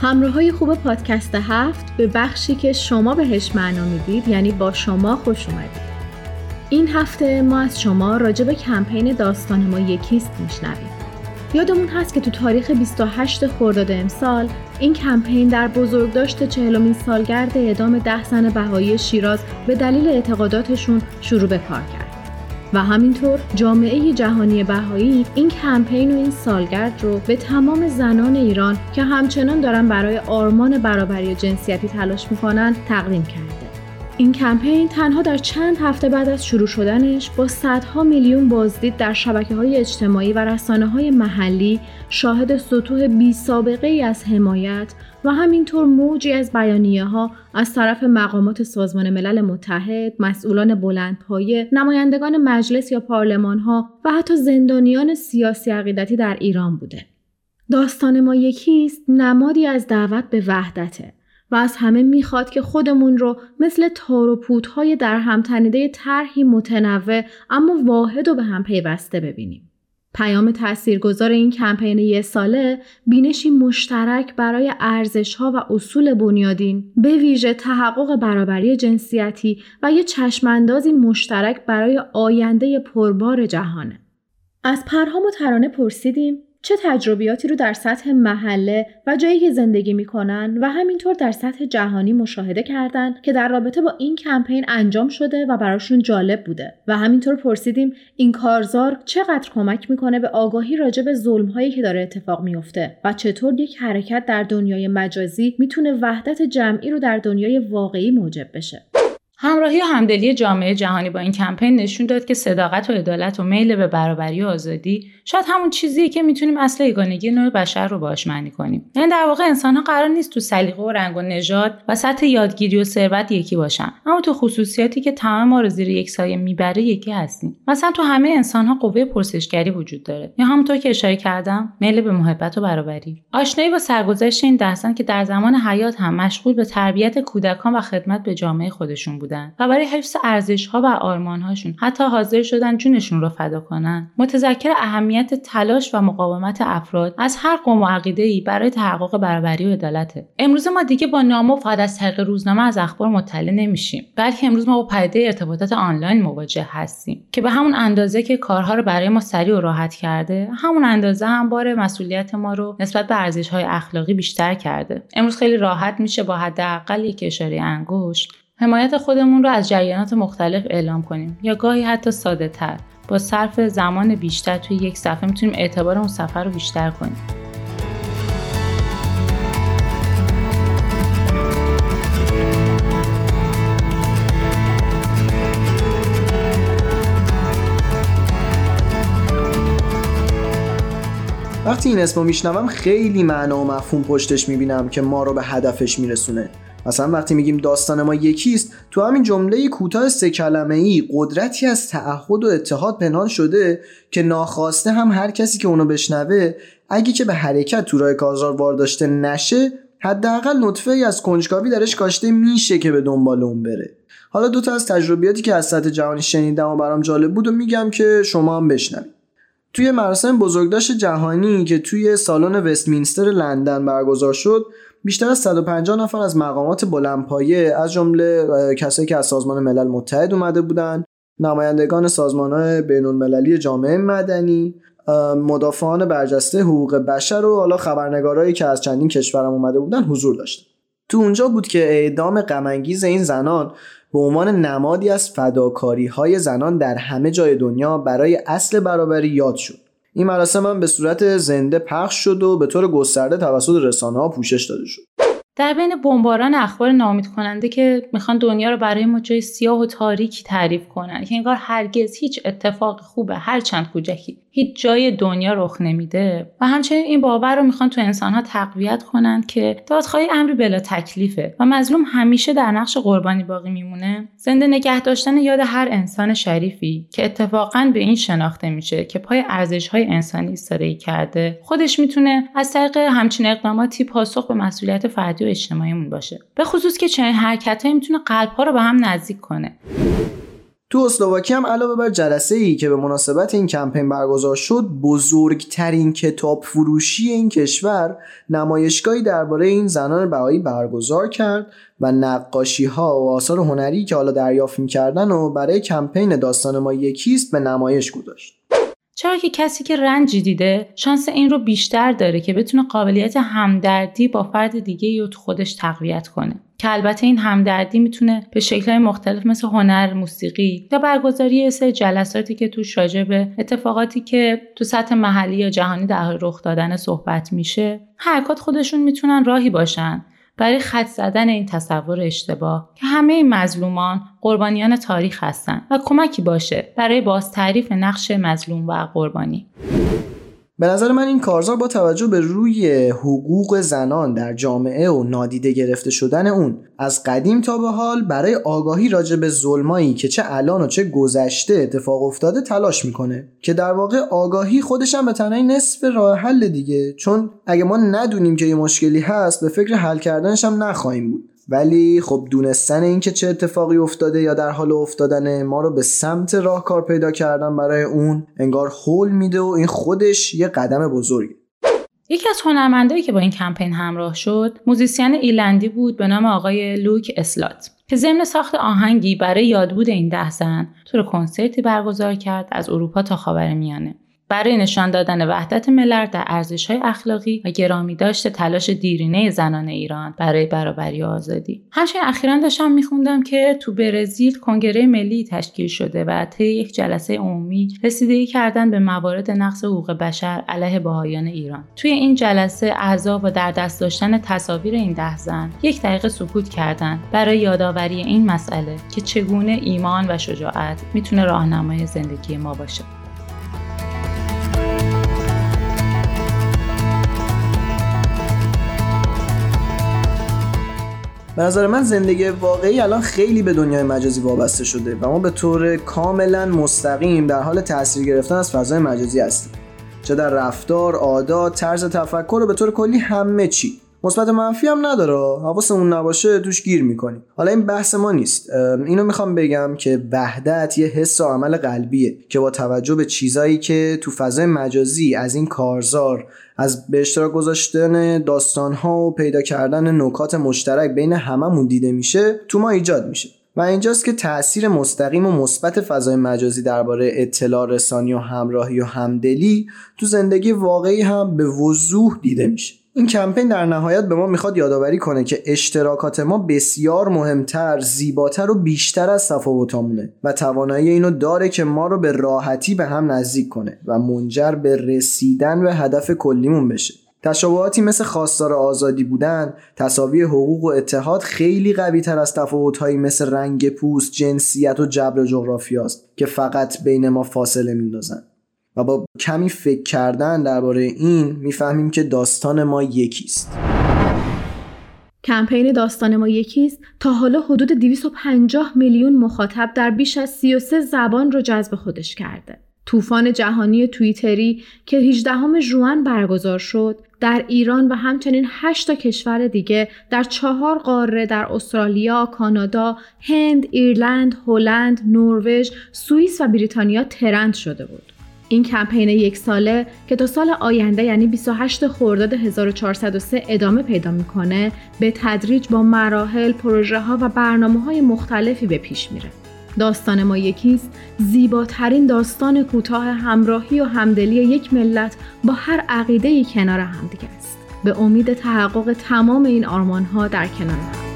همراه های خوب پادکست هفت به بخشی که شما بهش معنا می‌دید یعنی با شما خوش اومدید این هفته ما از شما راجع به کمپین داستان ما یکیست میشنویم یادمون هست که تو تاریخ 28 خرداد امسال این کمپین در بزرگداشت چهلمین سالگرد اعدام ده زن بهایی شیراز به دلیل اعتقاداتشون شروع به کار کرد. و همینطور جامعه جهانی بهایی این کمپین و این سالگرد رو به تمام زنان ایران که همچنان دارن برای آرمان برابری جنسیتی تلاش می‌کنن تقدیم کرده. این کمپین تنها در چند هفته بعد از شروع شدنش با صدها میلیون بازدید در شبکه های اجتماعی و رسانه های محلی شاهد سطوح بی سابقه ای از حمایت و همینطور موجی از بیانیه ها از طرف مقامات سازمان ملل متحد، مسئولان بلندپایه، نمایندگان مجلس یا پارلمان ها و حتی زندانیان سیاسی عقیدتی در ایران بوده. داستان ما یکیست نمادی از دعوت به وحدته و از همه می‌خواد که خودمون رو مثل تار و پودهای در هم تنیده طرحی متنوع اما واحد و به هم پیوسته ببینیم. پیام تاثیرگذار این کمپین یه ساله بینشی مشترک برای ارزشها و اصول بنیادین به ویژه تحقق برابری جنسیتی و یه چشماندازی مشترک برای آینده پربار جهانه. از پرهام و ترانه پرسیدیم چه تجربیاتی رو در سطح محله و جایی که زندگی می‌کنن و همینطور در سطح جهانی مشاهده کردن که در رابطه با این کمپین انجام شده و براشون جالب بوده. و همینطور پرسیدیم این کارزار چقدر کمک می‌کنه به آگاهی راجع به ظلم هایی که داره اتفاق میفته و چطور یک حرکت در دنیای مجازی می‌تونه وحدت جمعی رو در دنیای واقعی موجب بشه. همراهی و همدلی جامعه جهانی با این کمپین نشون داد که صداقت و عدالت و میل به برابری و آزادی شاید همون چیزیه که می‌تونیم اصل یگانگی نوع بشر رو باش معنی کنیم. یعنی در واقع انسان ها قرار نیست تو سلیقه و رنگ و نژاد و سطح یادگیری و ثروت یکی باشن. اما تو خصوصیاتی که تمام ما رو زیر یک سایه می‌بره یکی هستیم. مثلا تو همه انسان ها قوه پرسشگری وجود داره. یا همونطور که اشاره کردم میل به محبت و برابری. آشنایی با سرگذشت این دهسن که در زمان حیات هم مشغول به تربیت کودکان و خدمت به جامعه خودشون بود و برای حفظ ارزش ها و آرمان هاشون حتی حاضر شدن جونشون رو فدا کنن. متذکر اهمیت تلاش و مقاومت افراد از هر قوم و عقیده ای برای تحقق برابری و عدالته. امروز ما دیگه با نامه فقط از طریق روزنامه از اخبار مطلع نمیشیم بلکه امروز ما با پدیده ارتباطات آنلاین مواجه هستیم که به همون اندازه که کارها رو برای ما سریع و راحت کرده همون اندازه هم بار مسئولیت ما رو نسبت به ارزش های اخلاقی بیشتر کرده. امروز خیلی راحت میشه با حداقل یک اشاره انگشت حمایت خودمون رو از جریانات مختلف اعلام کنیم. یا گاهی حتی ساده تر با صرف زمان بیشتر توی یک صفحه می‌تونیم اعتبار اون سفر رو بیشتر کنیم. وقتی این اسمو میشنوم خیلی معنا و مفهوم پشتش می‌بینم که ما رو به هدفش میرسونه. مثلا وقتی میگیم داستان ما یکیست تو همین جمله کوتاه سه کلمه ای قدرتی از تعهد و اتحاد پنهان شده که ناخواسته هم هر کسی که اونو بشنوه اگه که به حرکت تو راه کارزار وارداشته نشه حداقل نطفه ای از کنجکاوی درش کاشته میشه که به دنبال اون بره. حالا دوتا از تجربیاتی که از سطح جهانی شنیدم و برام جالب بود و میگم که شما هم بشنوید. توی مراسم بزرگداشت جهانی که توی سالن وستمینستر لندن برگزار شد بیشتر از 150 نفر از مقامات بلندپایه از جمله کسایی که از سازمان ملل متحد اومده بودن نمایندگان سازمان های بین المللی جامعه مدنی مدافعان برجسته حقوق بشر و حالا خبرنگارایی که از چندین کشورم اومده بودن حضور داشتن. تو اونجا بود که اعدام غمانگیز این زنان به عنوان نمادی از فداکاری های زنان در همه جای دنیا برای اصل برابری یاد شد. این مراسم هم به صورت زنده پخش شد و به طور گسترده توسط رسانه ها پوشش داده شد. در بین بمباران اخبار نامید کننده که می‌خوان دنیا رو برای ما جای سیاه و تاریکی تعریف کنن که انگار هرگز هیچ اتفاق خوبه هر چند کوچکی. هیچ جای دنیا رخ نمیده و همچنین این باور رو می‌خوان تو انسانها تقویت کنند که دادخواهی امری بلا تکلیفه و مظلوم همیشه در نقش قربانی باقی میمونه. زنده نگه داشتن یاد هر انسان شریفی که اتفاقا به این شناخته میشه که پای ارزش های انسانی ایستادگی کرده. خودش می‌تونه از طریق همچین اقداماتی پاسخ به مسئولیت فردی و اجتماعیمون باشه. به خصوص که چنین حرکتهایی می‌تونه قلبها رو به هم نزدیک کنه. تو اسلواکی هم علاوه بر جلسه ای که به مناسبت این کمپین برگزار شد بزرگترین کتاب فروشی این کشور نمایشگاهی درباره این زنان بهایی برگزار کرد و نقاشی ها و آثار هنری که حالا دریافت می‌کردن و برای کمپین داستان ما یکیست به نمایش گذاشت. چرا که کسی که رنجی دیده شانس این رو بیشتر داره که بتونه قابلیت همدردی با فرد دیگه رو تو خودش تقویت کنه. که البته این همدردی می‌تونه به شکلهای مختلف مثل هنر، موسیقی یا برگزاری سه جلساتی که توش راجع به اتفاقاتی که تو سطح محلی یا جهانی در رخ دادن صحبت میشه حرکات خودشون می‌تونن راهی باشن برای خط زدن این تصور اشتباه که همه این مظلومان قربانیان تاریخ هستند و کمکی باشه برای باز تعریف نقش مظلوم و قربانی. به نظر من این کارزار با توجه به روی حقوق زنان در جامعه و نادیده گرفته شدن اون از قدیم تا به حال برای آگاهی راجع به ظلمایی که چه الان و چه گذشته اتفاق افتاده تلاش می‌کنه. که در واقع آگاهی خودش هم به تنهایی نصف راه حل دیگه چون اگه ما ندونیم که یه مشکلی هست به فکر حل کردنش هم نخواهیم بود. ولی خب دونستن اینکه چه اتفاقی افتاده یا در حال افتادن ما رو به سمت راهکار پیدا کردن برای اون انگار حول میده و این خودش یه قدم بزرگی یکی از هنرمندایی که با این کمپین همراه شد موزیسین ایرلندی بود به نام آقای لوک اسلات که ضمن ساخت آهنگی برای یادبود این ده زن تور کنسرتی برگزار کرد از اروپا تا خاورمیانه. برای نشان دادن وحدت ملل در های اخلاقی و گرامی داشته تلاش دیرینه زنان ایران برای برابری و آزادی. همچنین اخیرا داشتم میخوندم که تو برزیل کنگره ملی تشکیل شده و طی یک جلسه عمومی رسیدگی کردن به موارد نقض حقوق بشر علیه بهایان ایران. توی این جلسه اعضا و در دست داشتن تصاویر این ده زن یک دقیقه سکوت کردند برای یادآوری این مسئله که چگونه ایمان و شجاعت می‌تونه راهنمای زندگی ما باشه. به نظر من زندگی واقعی الان خیلی به دنیای مجازی وابسته شده و ما به طور کاملا مستقیم در حال تاثیر گرفتن از فضای مجازی هستیم. چه در رفتار، عادات، طرز تفکر و به طور کلی همه چی. مثبت منفی هم نداره. حواسمون نباشه توش گیر می‌کنیم. حالا این بحث ما نیست. اینو می‌خوام بگم که وحدت یه حس و عمل قلبیه که با توجه به چیزایی که تو فضای مجازی از این کارزار از به اشتراک گذاشتن داستانها و پیدا کردن نکات مشترک بین هممون دیده میشه تو ما ایجاد میشه. و اینجاست که تاثیر مستقیم و مثبت فضای مجازی درباره اطلاع رسانی و همراهی و همدلی تو زندگی واقعی هم به وضوح دیده میشه. این کمپین در نهایت به ما می‌خواد یادآوری کنه که اشتراکات ما بسیار مهمتر، زیباتر و بیشتر از تفاوتامونه و توانایی اینو داره که ما رو به راحتی به هم نزدیک کنه و منجر به رسیدن به هدف کلیمون بشه. تشابهاتی مثل خواستار آزادی بودن، تصاوی حقوق و اتحاد خیلی قوی تر از تفاوتهایی مثل رنگ پوست، جنسیت و جبر جغرافی است که فقط بین ما فاصله میندازن. و با کمی فکر کردن درباره این می‌فهمیم که داستان ما یکیست کمپین داستان ما یکیست تا حالا حدود 250 میلیون مخاطب در بیش از 33 زبان رو جذب خودش کرده. طوفان جهانی توییتری که 18 ژوئن برگزار شد در ایران و همچنین 8 تا کشور دیگه در چهار قاره در استرالیا، کانادا، هند، ایرلند، هلند، نروژ، سوئیس و بریتانیا ترند شده بود. این کمپین یک ساله که تا سال آینده یعنی 28 خرداد 1403 ادامه پیدا می‌کنه به تدریج با مراحل، پروژه ها و برنامه های مختلفی به پیش میره. داستان ما یکیست زیباترین داستان کوتاه همراهی و همدلی یک ملت با هر عقیده کنار همدیگه است. به امید تحقق تمام این آرمان ها در کنار هم.